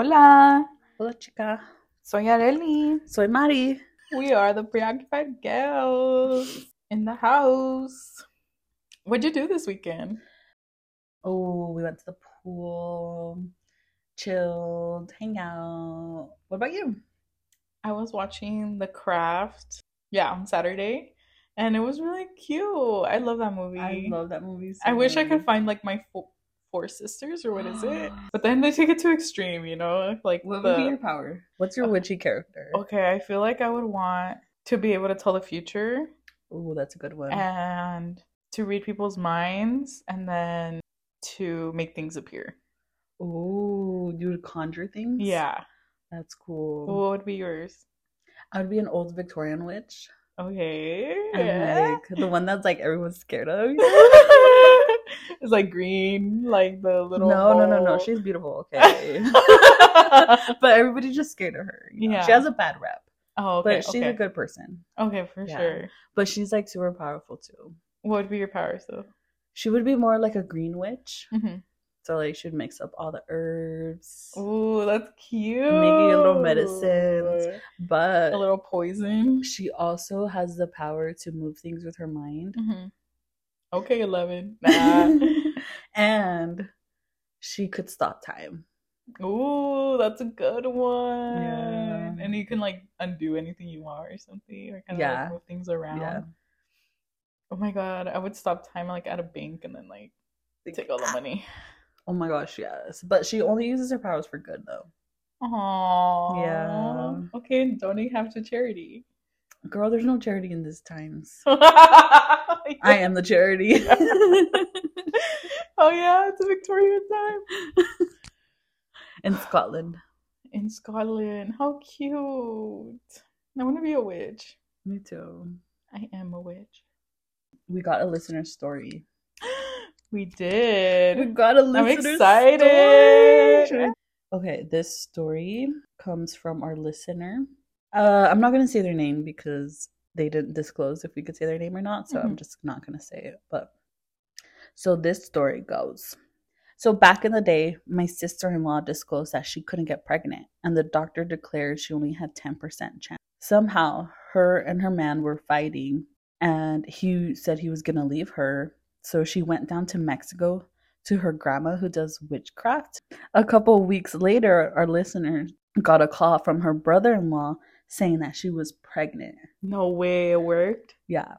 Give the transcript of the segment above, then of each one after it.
Hola, Hola, chica. soy Areli. Soy Mari. We are the preoccupied gals in the house. What'd you do this weekend? Oh, we went to the pool, chilled, hang out. What about you? I was watching The Craft, yeah, on Saturday, and it was really cute. I love that movie. I love that movie. So I wish I could find like my fo- four sisters or what is it? But then they take it to extreme, you know, like What the. would be your power? What's your Uh, witchy character? Okay, I feel like I would want to be able to tell the future Oh, that's a good one. and to read people's minds and then to make things appear. Oh, you would conjure things? Yeah. That's cool. What would be yours? I would be an old Victorian witch. Okay. And like the one that's like everyone's scared of. it's like green, like the little. no, no, no, no. She's beautiful, okay. but everybody's just scared of her. you know? Yeah. She has a bad rep. oh, okay. But she's okay. a good person. Okay, for Yeah. sure. But she's like super powerful too. What would be your powers though? She would be more like a green witch. Mm-hmm. So like she'd mix up all the herbs. Oh, that's cute. Making a little medicines. But A little poison. she also has the power to move things with her mind. Mm-hmm. Okay, eleven. Nah. and she could stop time. Ooh, that's a good one. Yeah. And you can like undo anything you want or something, or kind of Yeah. like move things around. Yeah. Oh my god, I would stop time like at a bank and then like take all the ah. money. Oh my gosh, yes. But she only uses her powers for good though. Aww. Yeah. Okay, donate half to charity. Girl, there's no charity in these times. I am the charity. Oh yeah, it's a Victorian time. in Scotland. In Scotland. How cute. I want to be a witch. Me too. I am a witch. We got a listener story. We did. We got a I'm excited. story. Okay, this story comes from our listener. Uh, I'm not gonna say their name because they didn't disclose if we could say their name or not, so I'm Mhm. just not gonna say it. But so this story goes. So back in the day, my sister-in-law disclosed that she couldn't get pregnant, and the doctor declared she only had 10% chance. Somehow, her and her man were fighting, and he said he was gonna leave her. So she went down to Mexico to her grandma who does witchcraft. A couple weeks later, our listener got a call from her brother-in-law saying that she was pregnant. No way it worked. Yeah.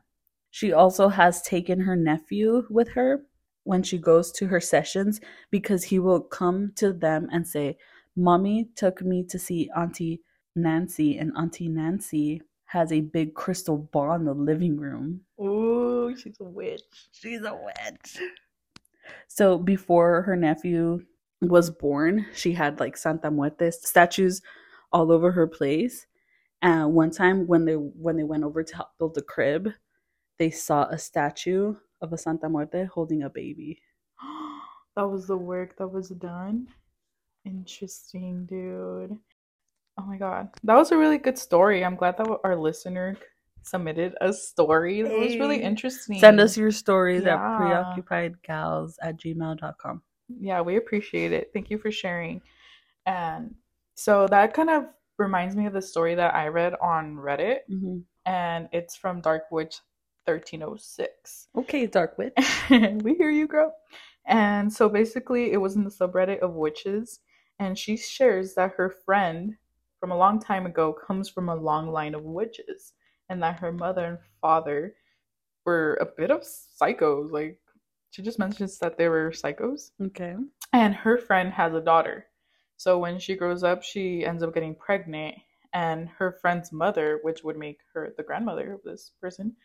She also has taken her nephew with her when she goes to her sessions because he will come to them and say, Mommy took me to see Auntie Nancy, and Auntie Nancy has a big crystal ball in the living room. Ooh, she's a witch. She's a witch. So before her nephew was born, she had like Santa Muerte statues all over her place. And one time when they when they went over to help build the crib, they saw a statue of a Santa Muerte holding a baby. that was the work that was done. Interesting, dude. Oh my god. That was a really good story. I'm glad that our listener submitted a story. That was really interesting. Send us your stories Yeah. at preoccupiedgals at gmail.com. yeah, we appreciate it. Thank you for sharing. And so that kind of reminds me of the story that I read on Reddit, hmm and it's from Dark Witch 1306. Okay, Dark Witch. we hear you, girl. And so basically, it was in the subreddit of witches, and she shares that her friend from a long time ago comes from a long line of witches, and that her mother and father were a bit of psychos. Like, she just mentions that they were psychos. Okay. And her friend has a daughter. So when she grows up, she ends up getting pregnant, and her friend's mother, which would make her the grandmother of this person,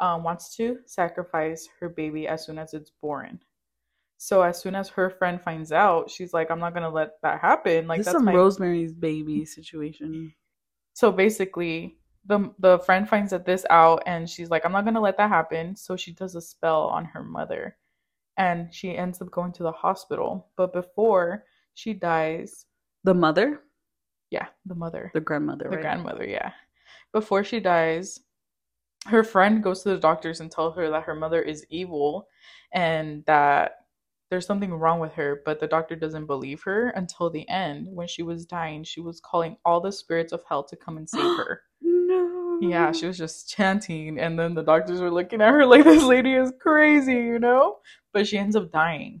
um, wants to sacrifice her baby as soon as it's born. So as soon as her friend finds out, she's like, "I'm not gonna let that happen." Like this that's some my. Rosemary's baby situation. so basically, the the friend finds that this out, and she's like, "I'm not gonna let that happen." So she does a spell on her mother, and she ends up going to the hospital. But before she dies, The mother? yeah, the mother, The grandmother, the right? grandmother, yeah. Before she dies, her friend goes to the doctors and tells her that her mother is evil and that there's something wrong with her, but the doctor doesn't believe her until the end. When she was dying, she was calling all the spirits of hell to come and save her. no. Yeah, she was just chanting, and then the doctors were looking at her like this lady is crazy, you know? But she ends up dying.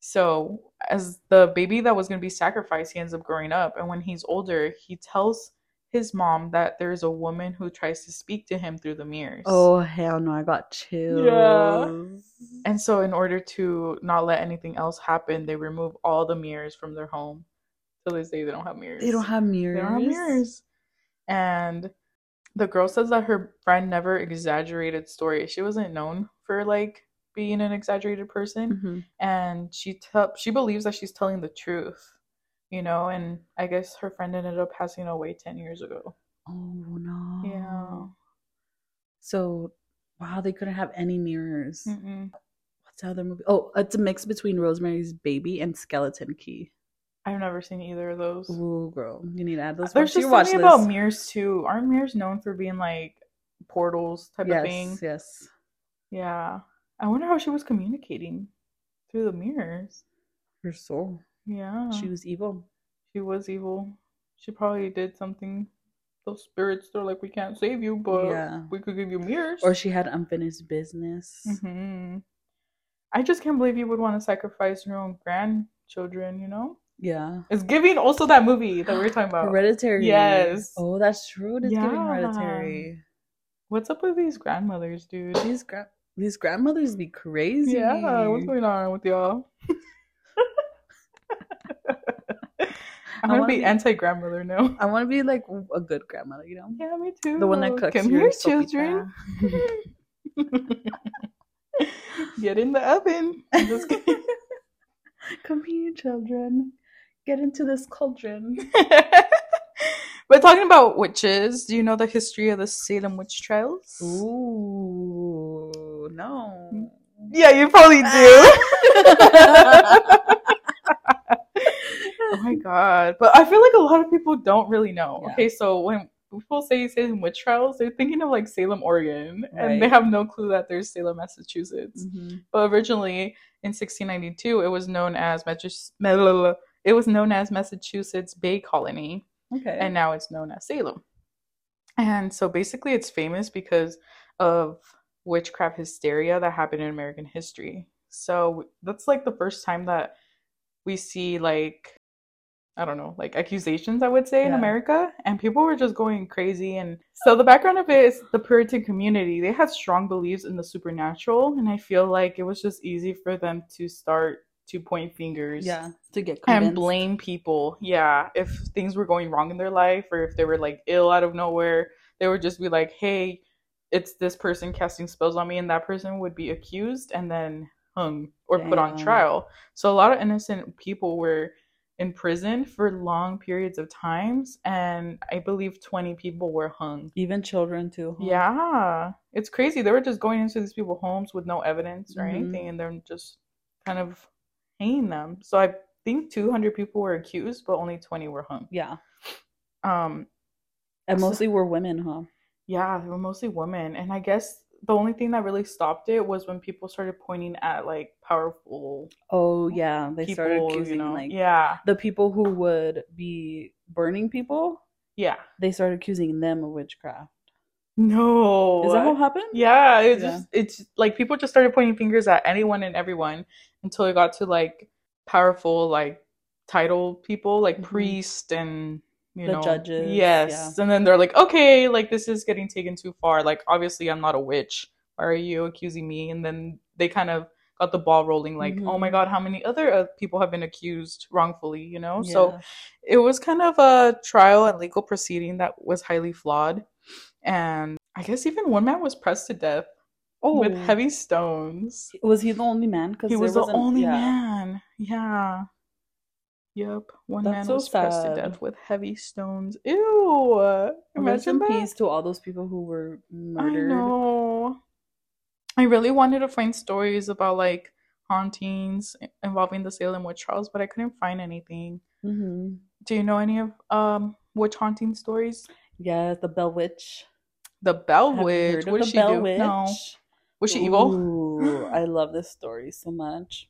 So, as the baby that was going to be sacrificed, he ends up growing up, and when he's older, he tells his mom that there's a woman who tries to speak to him through the mirrors. Oh hell no! I got chills. Yeah. And so, in order to not let anything else happen, they remove all the mirrors from their home. Till this day, they don't have mirrors. They don't have mirrors. They don't have mirrors. And the girl says that her friend never exaggerated stories. She wasn't known for like being an exaggerated person, Mhm. and she te- she believes that she's telling the truth. You know, and I guess her friend ended up passing away ten years ago. Oh no. Yeah. So, wow, they couldn't have any mirrors. Mm-mm. What's the other movie? Oh, it's a mix between Rosemary's Baby and Skeleton Key. I've never seen either of those. Ooh, girl, you need to add those There's just something about mirrors too. Aren't mirrors known for being like portals type yes, of thing? yes. Yeah. I wonder how she was communicating through the mirrors. Her soul. Yeah. She was evil. she was evil. She probably did something. Those spirits, they're like, we can't save you, but Yeah. we could give you mirrors. Or she had unfinished business. hmm I just can't believe you would want to sacrifice your own grandchildren, you know? Yeah. It's giving also that movie that we were talking about. Hereditary. Yes. Oh, that's true. It is giving hereditary. What's up with these grandmothers, dude? These gra- these grandmothers be crazy. Yeah, what's going on with y'all? I'm gonna be, be- anti grandmother now. I want to be like a good grandmother, you know? Yeah, me too. The one that cooks Come your here, children. Get in the oven. I'm just. Come here, children. Get into this cauldron. but talking about witches, do you know the history of the Salem witch trials? Ooh, no. Yeah, you probably do. oh my god. But I feel like a lot of people don't really know. Yeah. Okay, so when people say Salem witch trials, they're thinking of like Salem, Oregon, and they have no clue that there's Salem, Massachusetts. Mhm. But originally in 1692, it was known as It was known as Massachusetts Bay Colony, Okay. and now it's known as Salem. And so basically, it's famous because of witchcraft hysteria that happened in American history. So that's like the first time that we see like I don't know, like accusations, I would say, in America. And people were just going crazy. And so the background of it is the Puritan community. They had strong beliefs in the supernatural. And I feel like it was just easy for them to start to point fingers yeah, to get and blame people. Yeah, if things were going wrong in their life or if they were like ill out of nowhere, they would just be like, "Hey, it's this person casting spells on me," and that person would be accused and then hung or put on trial. So a lot of innocent people were in prison for long periods of times, and I believe twenty people were hung. Even children too. huh? Yeah, it's crazy. They were just going into these people's homes with no evidence or Mhm. anything, and they're just kind of hanging them. So I think 200 people were accused, but only 20 were hung. Yeah. Um, And So- mostly were women, huh? Yeah, they were mostly women, and I guess the only thing that really stopped it was when people started pointing at like powerful Oh yeah, they people. started you accusing know, like yeah, the people who would be burning people. yeah. They started accusing them of witchcraft. No, Is that what happened? Yeah, it Yeah. just it's like people just started pointing fingers at anyone and everyone until it got to like powerful like title people like Mhm. priest and you The know judges, Yes, and then they're like, okay, like this is getting taken too far. Like obviously I'm not a witch. Why are you accusing me? And then they kind of got the ball rolling. Like, oh my Mhm. god, how many other uh, people have been accused wrongfully? You know, so it was kind of a trial and legal proceeding that was highly flawed. And I guess even one man was pressed to death oh, with heavy stones. Was he the only man? Because He was the only man. Yeah. Yep. One That's man so was pressed to death with heavy stones. Ew. Imagine in that. peace to all those people who were murdered. I know. I really wanted to find stories about like hauntings involving the Salem witch trials, but I couldn't find anything. hmm Do you know any of um witch haunting stories? Yeah, the Bell Witch. The Bell Have Witch. What did she Bell do? Witch? No. Was she evil? I love this story so much.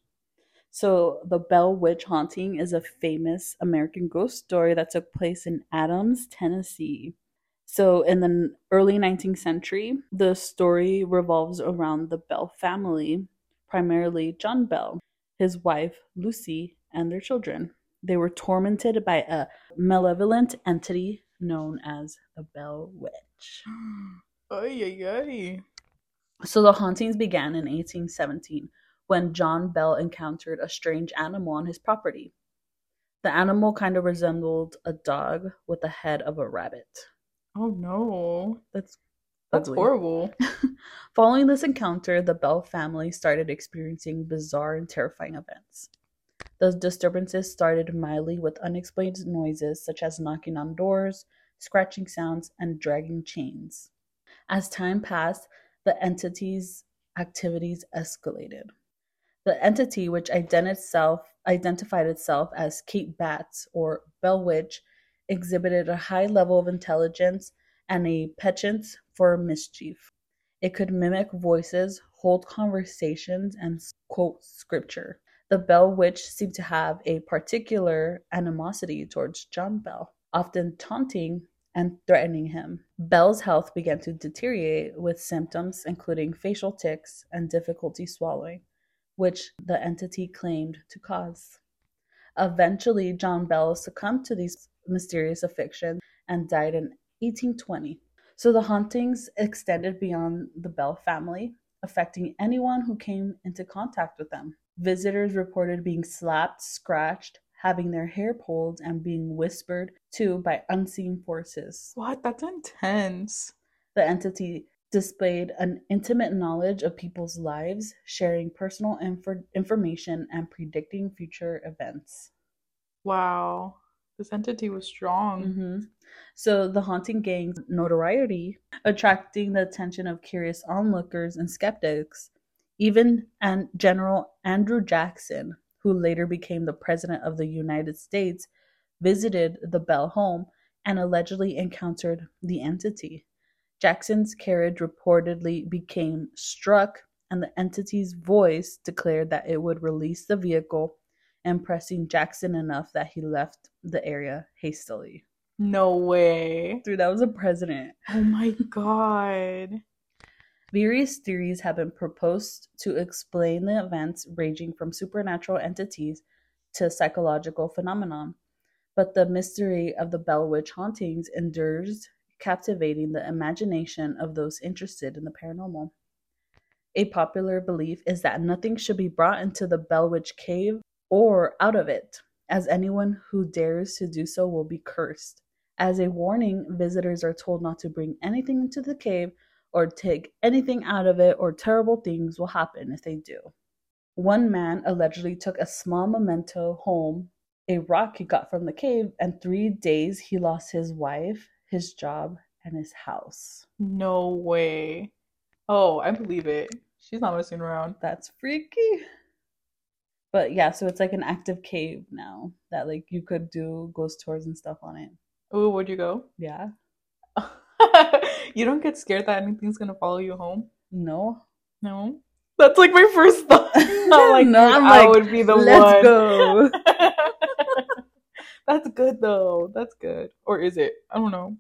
So, the Bell Witch Haunting is a famous American ghost story that took place in Adams, Tennessee. So, in the early 19th century, the story revolves around the Bell family, primarily John Bell, his wife, Lucy, and their children. They were tormented by a malevolent entity known as the Bell Witch. Ay, ay, ay. So the hauntings began in 1817 when John Bell encountered a strange animal on his property. The animal kind of resembled a dog with the head of a rabbit. Oh no. That's That's ugly. horrible. Following this encounter, the Bell family started experiencing bizarre and terrifying events. The disturbances started mildly with unexplained noises such as knocking on doors, scratching sounds, and dragging chains. As time passed, the entity's activities escalated. The entity, which ident- itself, identified itself as Kate Batts or Bell Witch, exhibited a high level of intelligence and a penchant for mischief. It could mimic voices, hold conversations, and quote scripture. The Bell Witch seemed to have a particular animosity towards John Bell, often taunting and threatening him. Bell's health began to deteriorate with symptoms including facial tics and difficulty swallowing, which the entity claimed to cause. Eventually, John Bell succumbed to these mysterious afflictions and died in 1820. So the hauntings extended beyond the Bell family, affecting anyone who came into contact with them. Visitors reported being slapped, scratched, having their hair pulled, and being whispered to by unseen forces. What? That's intense. The entity displayed an intimate knowledge of people's lives, sharing personal infor- information and predicting future events. Wow. This entity was strong. hmm So the haunting gang's notoriety, attracting the attention of curious onlookers and skeptics. Even and General Andrew Jackson, who later became the president of the United States, visited the Bell home and allegedly encountered the entity. Jackson's carriage reportedly became struck, and the entity's voice declared that it would release the vehicle, impressing Jackson enough that he left the area hastily. No way. Dude, that was a president. Oh my god. Various theories have been proposed to explain the events ranging from supernatural entities to psychological phenomenon, but the mystery of the Bell Witch hauntings endures, captivating the imagination of those interested in the paranormal. A popular belief is that nothing should be brought into the Bell Witch cave or out of it, as anyone who dares to do so will be cursed. As a warning, visitors are told not to bring anything into the cave or take anything out of it, or terrible things will happen if they do. One man allegedly took a small memento home, a rock he got from the cave, and three days he lost his wife, his job, and his house. No way. Oh, I believe it. She's not messing around. That's freaky. But yeah, so it's like an active cave now that like you could do ghost tours and stuff on it. Oh, where'd you go? Yeah. you don't get scared that anything's gonna follow you home? No. No. That's like my first thought. Like, No, I'm I like, would be the Let's one. go. That's good though. That's good. Or is it? I don't know.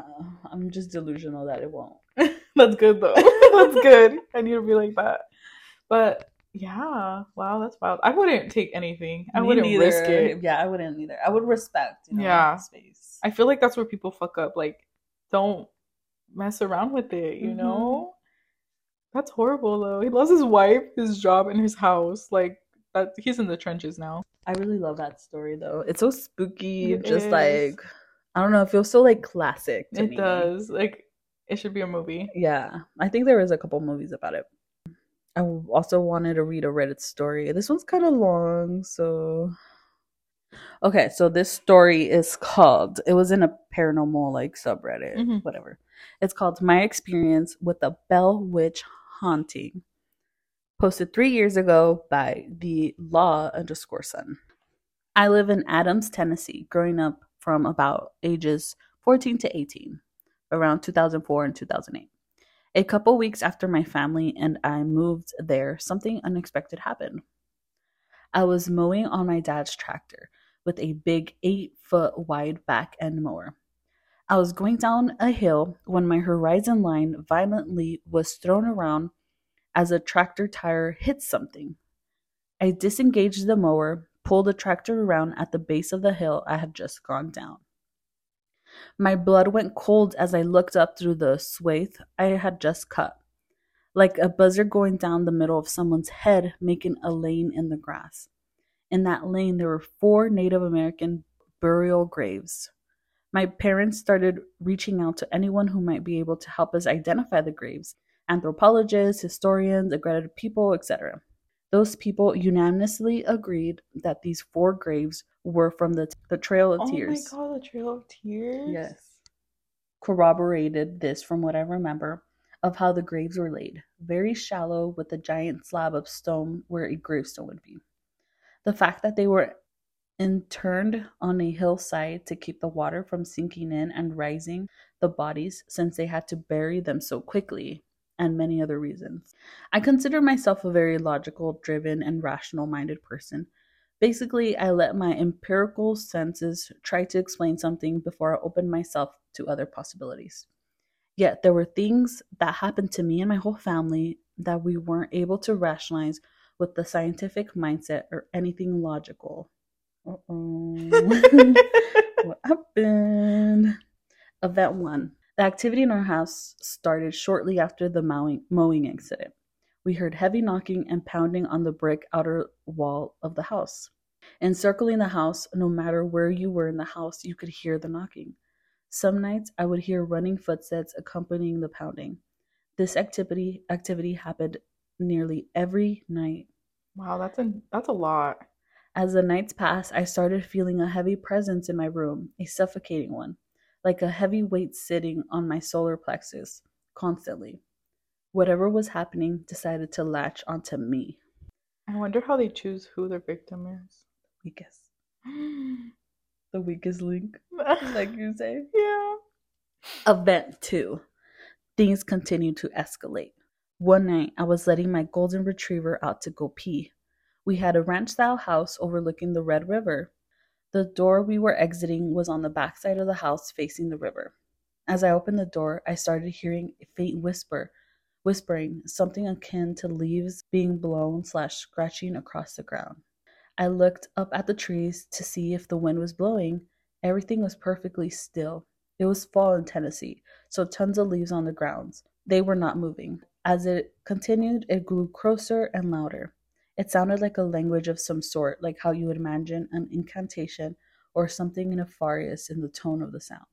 Uh, I'm just delusional that it won't. That's good though. that's good. I need to be like that. But yeah, wow, that's wild. I wouldn't take anything. I Me wouldn't neither. risk it. Yeah, I wouldn't either. I would respect, you know, Yeah. space. I feel like that's where people fuck up. Like, don't mess around with it, you Mhm. know? That's horrible though. He lost his wife, his job, and his house. Like that he's in the trenches now. I really love that story though. It's so spooky. It just is. like I don't know, it feels so like classic to it me. does. Like it should be a movie. Yeah. I think there is a couple movies about it. I also wanted to read a Reddit story. This one's kind of long, so Okay, so this story is called it was in a paranormal like subreddit, Mhm. whatever. It's called My Experience with the Bell Witch Haunting. Posted three years ago by the law underscore son. I live in Adams, Tennessee, growing up from about ages 14 to 18, around 2004 and 2008. A couple weeks after my family and I moved there, something unexpected happened. I was mowing on my dad's tractor with a big eight foot wide back end mower. I was going down a hill when my horizon line violently was thrown around as a tractor tire hit something. I disengaged the mower, pulled the tractor around at the base of the hill I had just gone down. My blood went cold as I looked up through the swathe I had just cut, like a buzzard going down the middle of someone's head, making a lane in the grass. In that lane, there were four Native American burial graves. My parents started reaching out to anyone who might be able to help us identify the graves anthropologists, historians, accredited people, etc. Those people unanimously agreed that these four graves were from the, the Trail of oh Tears. Oh my god, the Trail of Tears. Yes. Corroborated this from what I remember of how the graves were laid, very shallow with a giant slab of stone where a gravestone would be. The fact that they were interned on a hillside to keep the water from sinking in and rising the bodies since they had to bury them so quickly and many other reasons. I consider myself a very logical, driven, and rational minded person. Basically, I let my empirical senses try to explain something before I open myself to other possibilities. Yet, there were things that happened to me and my whole family that we weren't able to rationalize with the scientific mindset or anything logical. Uh-oh. what happened? Event one. The activity in our house started shortly after the mowing, mowing incident. We heard heavy knocking and pounding on the brick outer wall of the house. Encircling the house, no matter where you were in the house, you could hear the knocking. Some nights I would hear running footsteps accompanying the pounding. This activity activity happened nearly every night. Wow, that's a that's a lot. As the nights passed, I started feeling a heavy presence in my room, a suffocating one like a heavy weight sitting on my solar plexus constantly. Whatever was happening decided to latch onto me. I wonder how they choose who their victim is. Weakest. the weakest link, like you say. Yeah. Event two. Things continued to escalate. One night, I was letting my golden retriever out to go pee. We had a ranch style house overlooking the Red River. The door we were exiting was on the back side of the house facing the river. As I opened the door, I started hearing a faint whisper, whispering something akin to leaves being blown slash scratching across the ground. I looked up at the trees to see if the wind was blowing. Everything was perfectly still. It was fall in Tennessee, so tons of leaves on the grounds. They were not moving. As it continued, it grew closer and louder. It sounded like a language of some sort, like how you would imagine an incantation or something nefarious in the tone of the sound.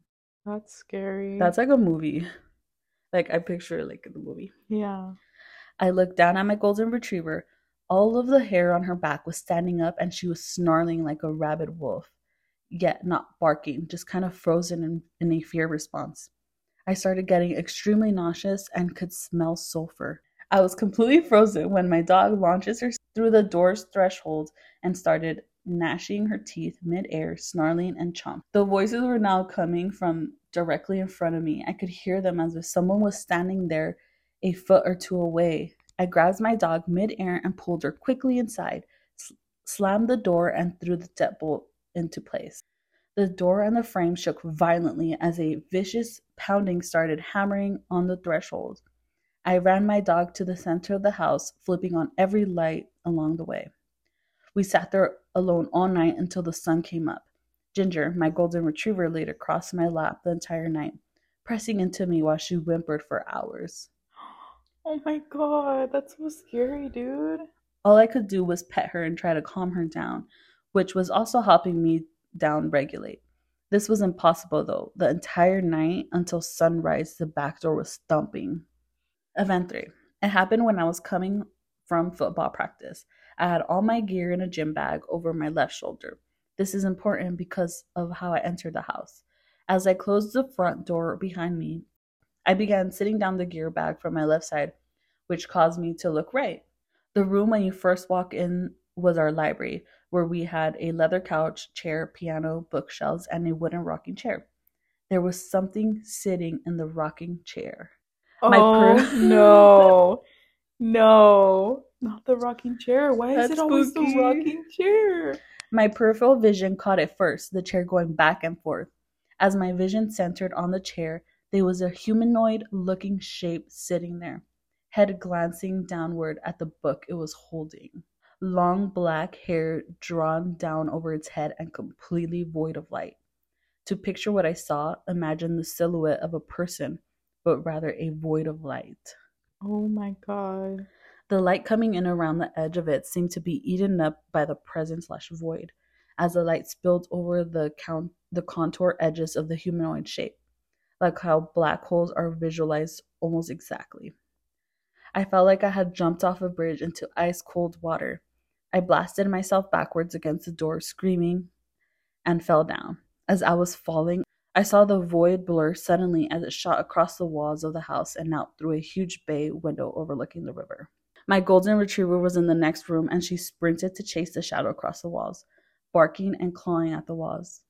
That's scary. That's like a movie. Like I picture it like in the movie. yeah. I looked down at my golden retriever. All of the hair on her back was standing up and she was snarling like a rabid wolf, yet not barking, just kind of frozen in, in a fear response. I started getting extremely nauseous and could smell sulfur. I was completely frozen when my dog launches her through the door's threshold and started gnashing her teeth midair, snarling and chomp. The voices were now coming from directly in front of me. I could hear them as if someone was standing there a foot or two away. I grabbed my dog midair and pulled her quickly inside, sl- slammed the door, and threw the deadbolt into place. The door and the frame shook violently as a vicious pounding started hammering on the threshold. I ran my dog to the center of the house, flipping on every light along the way. We sat there alone all night until the sun came up. Ginger, my golden retriever, laid across my lap the entire night, pressing into me while she whimpered for hours. Oh my god, that's so scary, dude. All I could do was pet her and try to calm her down, which was also helping me down regulate. This was impossible though. The entire night until sunrise, the back door was thumping. Event three. It happened when I was coming from football practice. I had all my gear in a gym bag over my left shoulder. This is important because of how I entered the house. As I closed the front door behind me, I began sitting down the gear bag from my left side, which caused me to look right. The room when you first walk in was our library, where we had a leather couch, chair, piano, bookshelves, and a wooden rocking chair. There was something sitting in the rocking chair. Oh My per- no. No. Not the rocking chair. Why That's is it always spooky. the rocking chair? My peripheral vision caught it first, the chair going back and forth. As my vision centered on the chair, there was a humanoid looking shape sitting there, head glancing downward at the book it was holding. Long black hair drawn down over its head and completely void of light. To picture what I saw, imagine the silhouette of a person, but rather a void of light. Oh my god. The light coming in around the edge of it seemed to be eaten up by the present slash void, as the light spilled over the count the contour edges of the humanoid shape, like how black holes are visualized almost exactly. I felt like I had jumped off a bridge into ice cold water. I blasted myself backwards against the door, screaming, and fell down. As I was falling, I saw the void blur suddenly as it shot across the walls of the house and out through a huge bay window overlooking the river. My golden retriever was in the next room and she sprinted to chase the shadow across the walls, barking and clawing at the walls.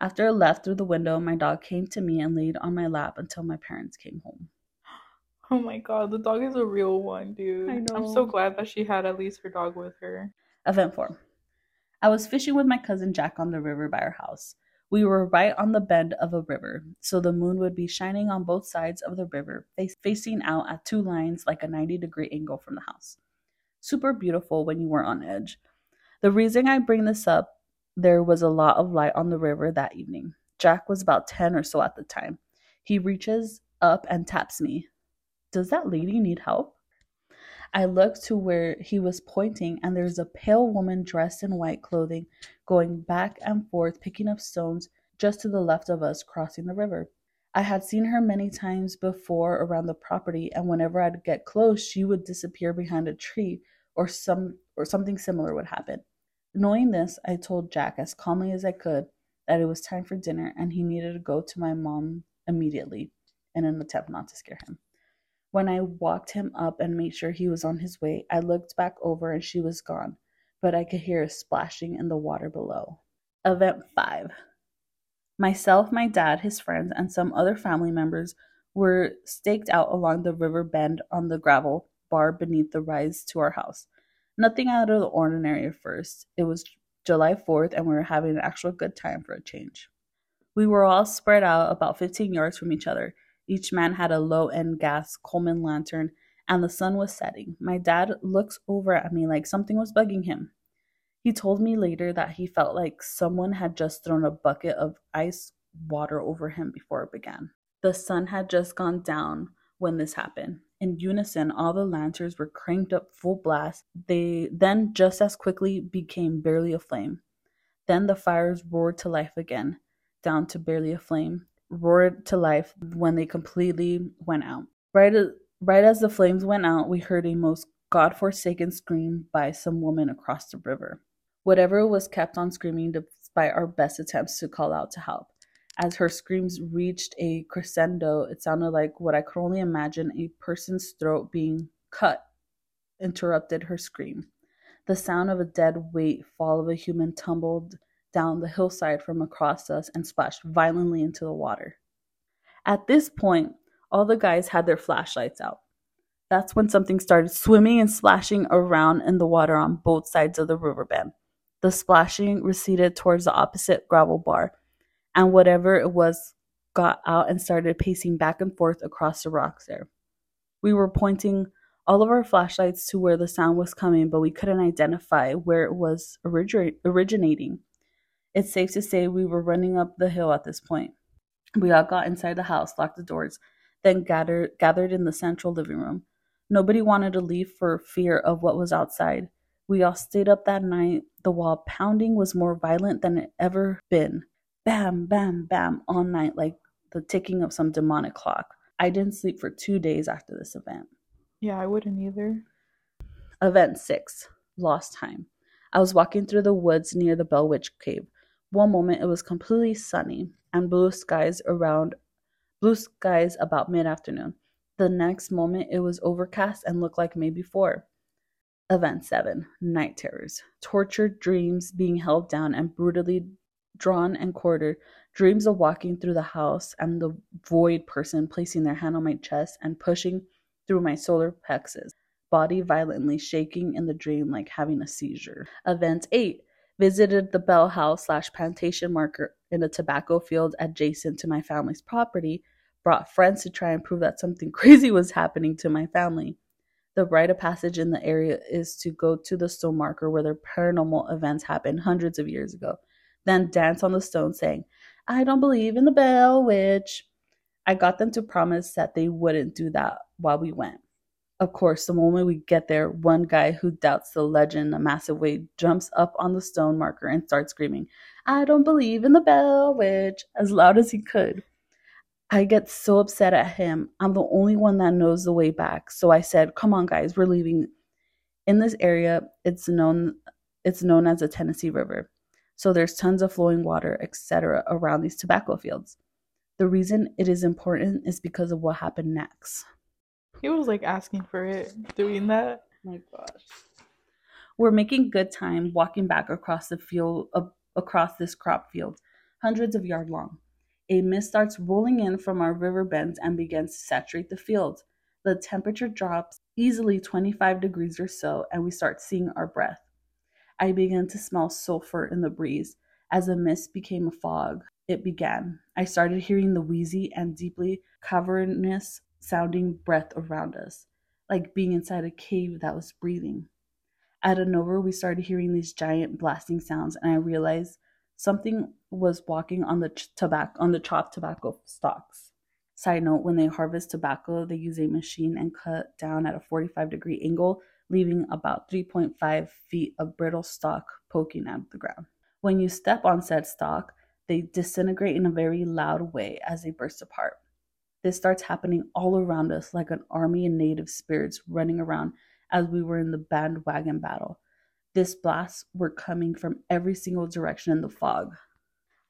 After it left through the window, my dog came to me and laid on my lap until my parents came home. Oh my god, the dog is a real one, dude. I know. I'm so glad that she had at least her dog with her. Event 4. I was fishing with my cousin Jack on the river by our house. We were right on the bend of a river, so the moon would be shining on both sides of the river, facing out at two lines like a 90 degree angle from the house. Super beautiful when you were on edge. The reason I bring this up, there was a lot of light on the river that evening. Jack was about 10 or so at the time. He reaches up and taps me. Does that lady need help? I looked to where he was pointing, and there's a pale woman dressed in white clothing going back and forth, picking up stones just to the left of us, crossing the river. I had seen her many times before around the property, and whenever I'd get close, she would disappear behind a tree or some or something similar would happen. Knowing this, I told Jack as calmly as I could that it was time for dinner and he needed to go to my mom immediately in an attempt not to scare him. When I walked him up and made sure he was on his way, I looked back over and she was gone, but I could hear a splashing in the water below. Event 5 Myself, my dad, his friends, and some other family members were staked out along the river bend on the gravel bar beneath the rise to our house. Nothing out of the ordinary at first. It was July 4th, and we were having an actual good time for a change. We were all spread out about 15 yards from each other. Each man had a low end gas Coleman lantern, and the sun was setting. My dad looks over at me like something was bugging him. He told me later that he felt like someone had just thrown a bucket of ice water over him before it began. The sun had just gone down when this happened. In unison, all the lanterns were cranked up full blast. They then just as quickly became barely aflame. Then the fires roared to life again, down to barely a flame, roared to life when they completely went out. Right as, right as the flames went out, we heard a most godforsaken scream by some woman across the river. Whatever was kept on screaming despite our best attempts to call out to help. As her screams reached a crescendo, it sounded like what I could only imagine a person's throat being cut interrupted her scream. The sound of a dead weight fall of a human tumbled down the hillside from across us and splashed violently into the water. At this point, all the guys had their flashlights out. That's when something started swimming and splashing around in the water on both sides of the riverbed. The splashing receded towards the opposite gravel bar, and whatever it was got out and started pacing back and forth across the rocks there. We were pointing all of our flashlights to where the sound was coming, but we couldn't identify where it was origi- originating. It's safe to say we were running up the hill at this point. We all got inside the house, locked the doors, then gathered gathered in the central living room. Nobody wanted to leave for fear of what was outside. We all stayed up that night. The wall pounding was more violent than it ever been. Bam, bam, bam, all night, like the ticking of some demonic clock. I didn't sleep for two days after this event. Yeah, I wouldn't either. Event 6 Lost Time. I was walking through the woods near the Bell Witch Cave. One moment it was completely sunny and blue skies around blue skies about mid-afternoon. The next moment it was overcast and looked like May before. Event 7 Night Terrors. Tortured dreams being held down and brutally drawn and quartered. Dreams of walking through the house and the void person placing their hand on my chest and pushing through my solar plexus. body violently shaking in the dream like having a seizure. Event 8 visited the Bell House slash plantation marker in a tobacco field adjacent to my family's property, brought friends to try and prove that something crazy was happening to my family. The rite of passage in the area is to go to the stone marker where the paranormal events happened hundreds of years ago, then dance on the stone saying, I don't believe in the Bell Witch. I got them to promise that they wouldn't do that while we went. Of course, the moment we get there, one guy who doubts the legend a massive way jumps up on the stone marker and starts screaming, I don't believe in the Bell Witch, as loud as he could. I get so upset at him. I'm the only one that knows the way back. So I said, "Come on guys, we're leaving." In this area, it's known it's known as the Tennessee River. So there's tons of flowing water, etc. around these tobacco fields. The reason it is important is because of what happened next. He was like asking for it, doing that. My gosh. We're making good time walking back across the field uh, across this crop field, hundreds of yards long. A mist starts rolling in from our river bends and begins to saturate the field. The temperature drops easily 25 degrees or so, and we start seeing our breath. I begin to smell sulfur in the breeze. As the mist became a fog, it began. I started hearing the wheezy and deeply cavernous sounding breath around us, like being inside a cave that was breathing. Out of nowhere, we started hearing these giant blasting sounds, and I realized something was walking on the ch- tobacco on the chopped tobacco stalks. Side note: When they harvest tobacco, they use a machine and cut down at a 45 degree angle, leaving about 3.5 feet of brittle stalk poking out of the ground. When you step on said stalk, they disintegrate in a very loud way as they burst apart. This starts happening all around us like an army of native spirits running around as we were in the bandwagon battle. This blasts were coming from every single direction in the fog.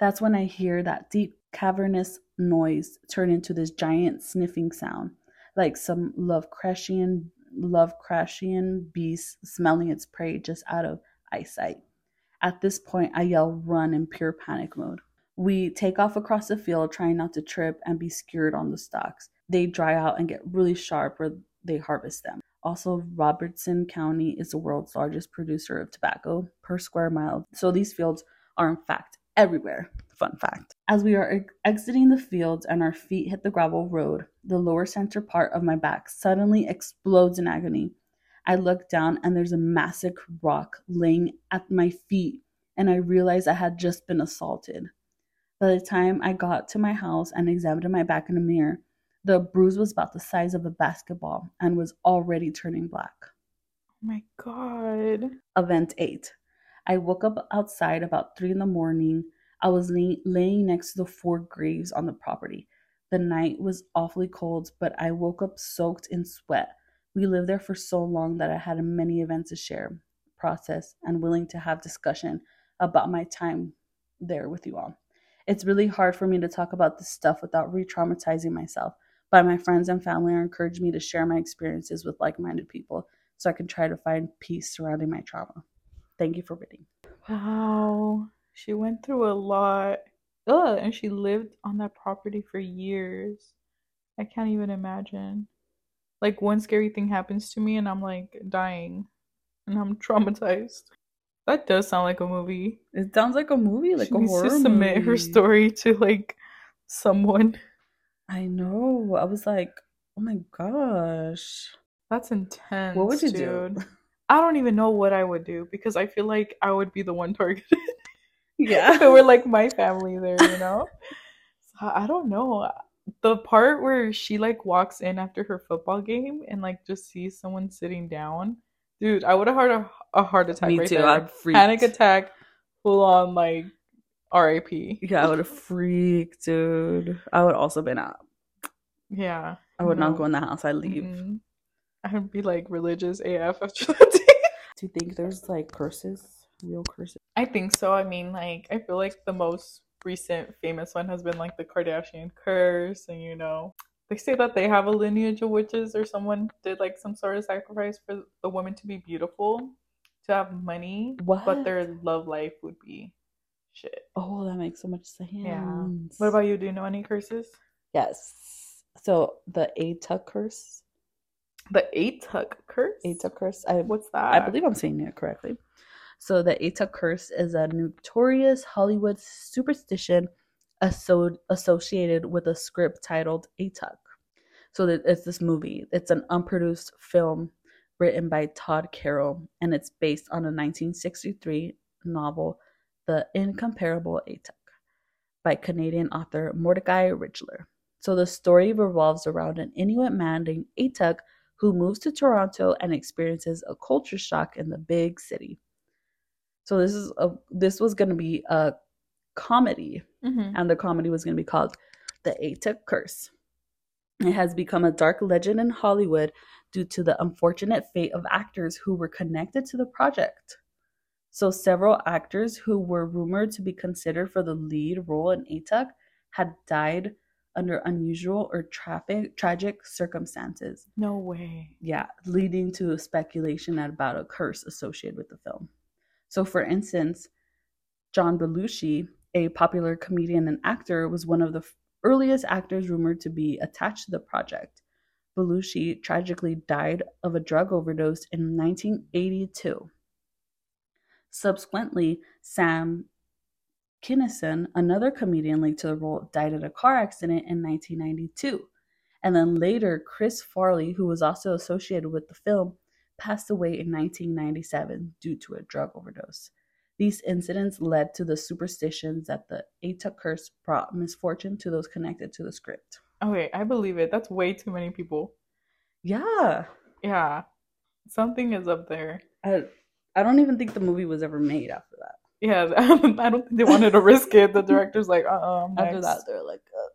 That's when I hear that deep, cavernous noise turn into this giant sniffing sound, like some Lovecraftian, Lovecraftian beast smelling its prey just out of eyesight. At this point, I yell run in pure panic mode. We take off across the field, trying not to trip and be skewered on the stalks. They dry out and get really sharp where they harvest them. Also, Robertson County is the world's largest producer of tobacco per square mile, so these fields are in fact everywhere. Fun fact. As we are ex- exiting the fields and our feet hit the gravel road, the lower center part of my back suddenly explodes in agony. I look down and there's a massive rock laying at my feet, and I realize I had just been assaulted. By the time I got to my house and examined my back in a mirror, the bruise was about the size of a basketball and was already turning black. Oh my god. Event 8. I woke up outside about 3 in the morning. I was lay- laying next to the four graves on the property. The night was awfully cold, but I woke up soaked in sweat. We lived there for so long that I had many events to share, process, and willing to have discussion about my time there with you all. It's really hard for me to talk about this stuff without re traumatizing myself, but my friends and family are encouraging me to share my experiences with like minded people so I can try to find peace surrounding my trauma. Thank you for reading. Wow. She went through a lot. Ugh, and she lived on that property for years. I can't even imagine. Like one scary thing happens to me and I'm like dying and I'm traumatized. That does sound like a movie. It sounds like a movie, like she a needs horror to submit her story to like someone. I know. I was like, oh my gosh. That's intense. What would you dude. do? I don't even know what I would do because I feel like I would be the one targeted. if it Yeah. were like my family there, you know? So, I don't know. The part where she like walks in after her football game and like just sees someone sitting down, dude, I would have had a, a heart attack Me right too. there. I'd freaked. Panic attack, full on like RIP. Yeah, I would have freaked, dude. I would also been out. Yeah. I would no. not go in the house. I'd leave. Mm-mm. I'd be like religious AF after that day. Do you think there's like curses? Real curses? I think so. I mean, like, I feel like the most recent famous one has been like the Kardashian curse, and you know, they say that they have a lineage of witches or someone did like some sort of sacrifice for the woman to be beautiful, to have money, what? but their love life would be shit. Oh, that makes so much sense. Yeah. What about you? Do you know any curses? Yes. So the Atuk curse. The Atuk curse. Atuk curse. I What's that? I believe I'm saying it correctly. So the Atuk curse is a notorious Hollywood superstition asso- associated with a script titled Atuk. So it's this movie. It's an unproduced film written by Tod Carroll, and it's based on a 1963 novel, The Incomparable Atuk, by Canadian author Mordecai Richler. So the story revolves around an Inuit man named Atuk who moves to Toronto and experiences a culture shock in the big city. So this is a this was going to be a comedy, Mhm. and the comedy was going to be called The Atuk Curse. It has become a dark legend in Hollywood due to the unfortunate fate of actors who were connected to the project. So several actors who were rumored to be considered for the lead role in Atuk had died under unusual or traffic, tragic circumstances. No way. Yeah, leading to speculation about a curse associated with the film. So, for instance, John Belushi, a popular comedian and actor, was one of the earliest actors rumored to be attached to the project. Belushi tragically died of a drug overdose in 1982. Subsequently, Sam Kinison, another comedian linked to the role, died in a car accident in 1992. And then later, Chris Farley, who was also associated with the film, passed away in 1997 due to a drug overdose. These incidents led to the superstitions that the Atuk curse brought misfortune to those connected to the script. Okay, I believe it. That's way too many people. Yeah. Yeah. Something is up there. I, I don't even think the movie was ever made after that. Yeah, I don't think they wanted to risk it. The director's like, uh uh After that, they're like, uh.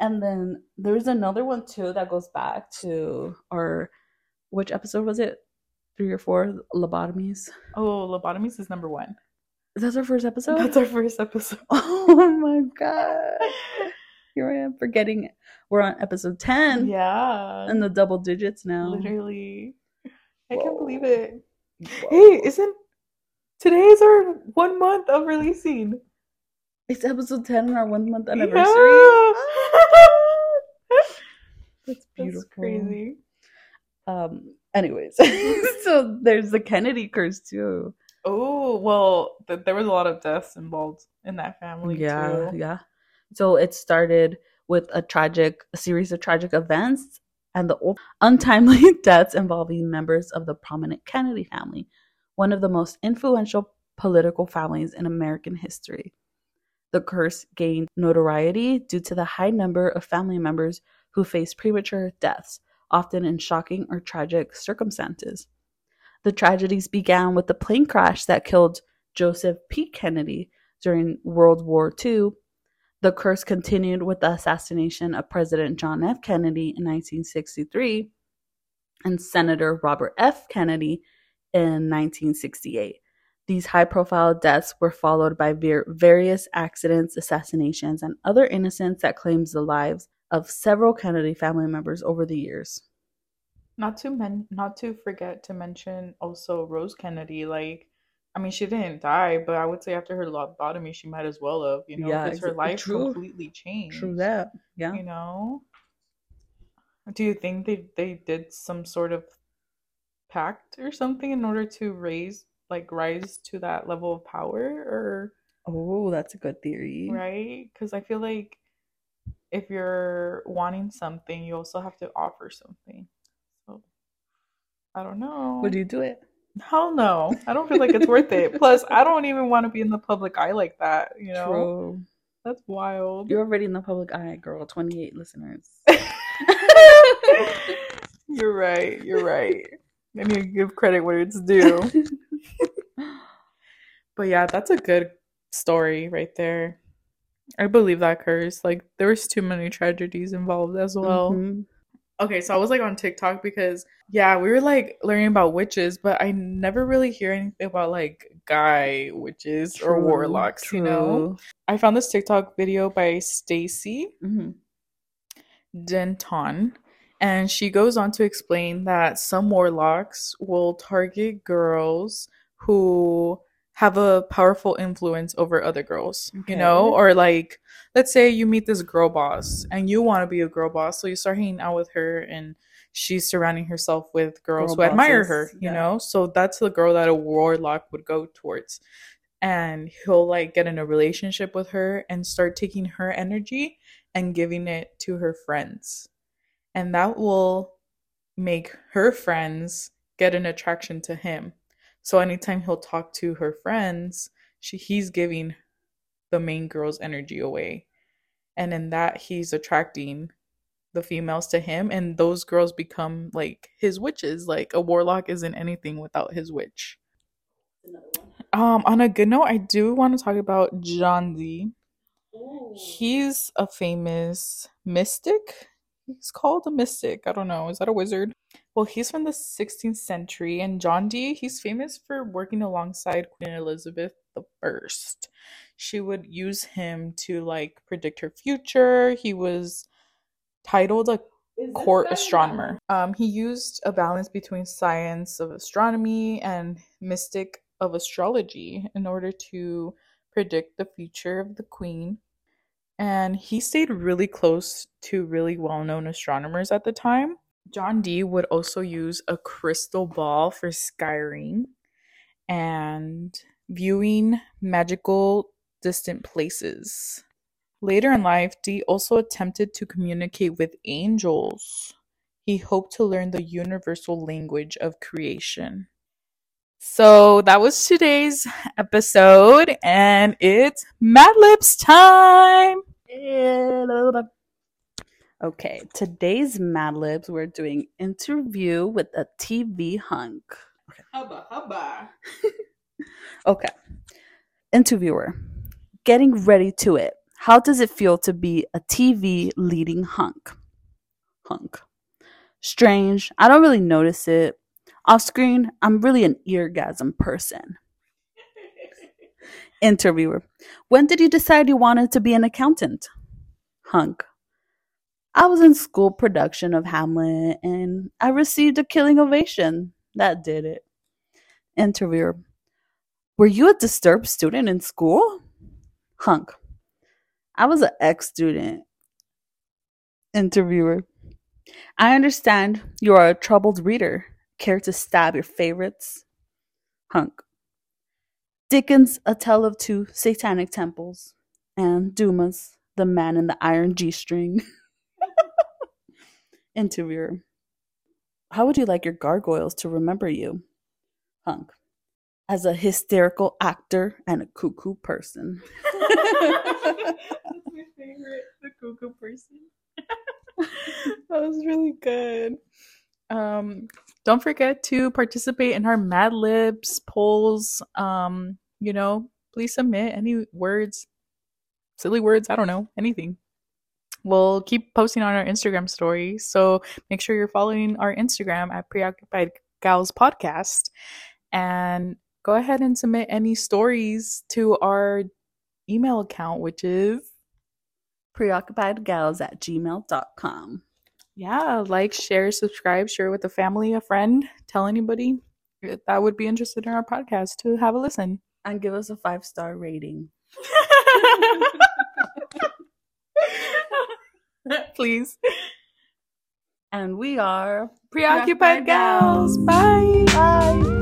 and then there's another one too that goes back to our, which episode was it? Three or four lobotomies. Oh, lobotomies is number one. That's our first episode. That's our first episode. Oh my god! Here I am forgetting. it. We're on episode ten. yeah. in the double digits now. Literally. I can't believe it. Whoa. Hey, isn't today is our one month of releasing? it's episode ten on our one month anniversary. Yeah. That's That's crazy. Um. Anyways, so there's the Kennedy curse too. Oh, well, th- there was a lot of deaths involved in that family yeah, too. yeah. So it started with a tragic, a series of tragic events and the untimely deaths involving members of the prominent Kennedy family, one of the most influential political families in American history. The curse gained notoriety due to the high number of family members who faced premature deaths, often in shocking or tragic circumstances. The tragedies began with the plane crash that killed Joseph P. Kennedy during World War II. The curse continued with the assassination of President John F. Kennedy in 1963 and Senator Robert F. Kennedy in 1968. These high profile deaths were followed by various accidents, assassinations, and other innocents that claims the lives of several Kennedy family members over the years. Not to men, not to forget to mention also Rose Kennedy. Like, I mean, she didn't die, but I would say after her lobotomy, she might as well have. You know, Yeah, because her life true. completely changed. True that. Yeah. You know. Do you think they they did some sort of pact or something in order to raise like rise to that level of power or Oh, that's a good theory. right? Because I feel like if you're wanting something, you also have to offer something. So I don't know. Would you do it? Hell no. I don't feel like it's worth it. Plus, I don't even want to be in the public eye like that, you know? True. That's wild. You're already in the public eye, girl. 28 listeners. you're right. You're right. I need to give credit where it's due. But yeah, that's a good story right there. I believe that curse. Like there was too many tragedies involved as well. Mhm. Okay, so I was like on TikTok because yeah, we were like learning about witches, but I never really hear anything about like guy witches or True, warlocks, you know. I found this TikTok video by Stacy Mhm. Denton and she goes on to explain that some warlocks will target girls who have a powerful influence over other girls, you know, or like let's say you meet this girl boss and you want to be a girl boss, so you start hanging out with her and she's surrounding herself with girls Girl who admire her, you yeah. know? So that's the girl that a warlock would go towards. And he'll like get in a relationship with her and start taking her energy and giving it to her friends. And that will make her friends get an attraction to him. So anytime he'll talk to her friends, she he's giving the main girl's energy away. And in that he's attracting the females to him and those girls become like his witches. Like a warlock isn't anything without his witch. Um on a good note, I do want to talk about John Dee. He's a famous mystic. He's called a mystic. I don't know. Is that a wizard? Well, he's from the 16th century, and John Dee, he's famous for working alongside Queen Elizabeth the First. She would use him to like predict her future. He was titled a court astronomer. Um, he used a balance between science of astronomy and mystic of astrology in order to predict the future of the queen. And he stayed really close to really well known astronomers at the time. John Dee would also use a crystal ball for scrying and viewing magical distant places. Later in life, Dee also attempted to communicate with angels. He hoped to learn the universal language of creation. So that was today's episode, and it's Mad Libs time. Okay, today's Mad Libs, we're doing interview with a TV hunk. Hubba hubba. Okay, interviewer, getting ready to it. How does it feel to be a TV leading hunk? Hunk. Strange. I don't really notice it. Off screen, I'm really an eargasm person. Interviewer. When did you decide you wanted to be an accountant? Hunk. I was in school production of Hamlet and I received a killing ovation. That did it. Interviewer. Were you a disturbed student in school? Hunk. I was an ex student. Interviewer. I understand you are a troubled reader. Care to stab your favorites? Hunk. Dickens, A Tale of Two Satanic Temples, and Dumas, The Man in the Iron G String. Interviewer. How would you like your gargoyles to remember you? Hunk. As a hysterical actor and a cuckoo person. That's my favorite, the cuckoo person. that was really good. Um, don't forget to participate in our Mad Libs polls. Um, you know, please submit any words, silly words, I don't know, anything. We'll keep posting on our Instagram story. So make sure you're following our Instagram at Preoccupied Gals Podcast. And go ahead and submit any stories to our email account, which is Preoccupiedgals at gmail.com. yeah, like, share, subscribe, share with a family, a friend, tell anybody that would be interested in our podcast to have a listen. And give us a five star rating. Please. And we are Preoccupied gals. Bye. Bye.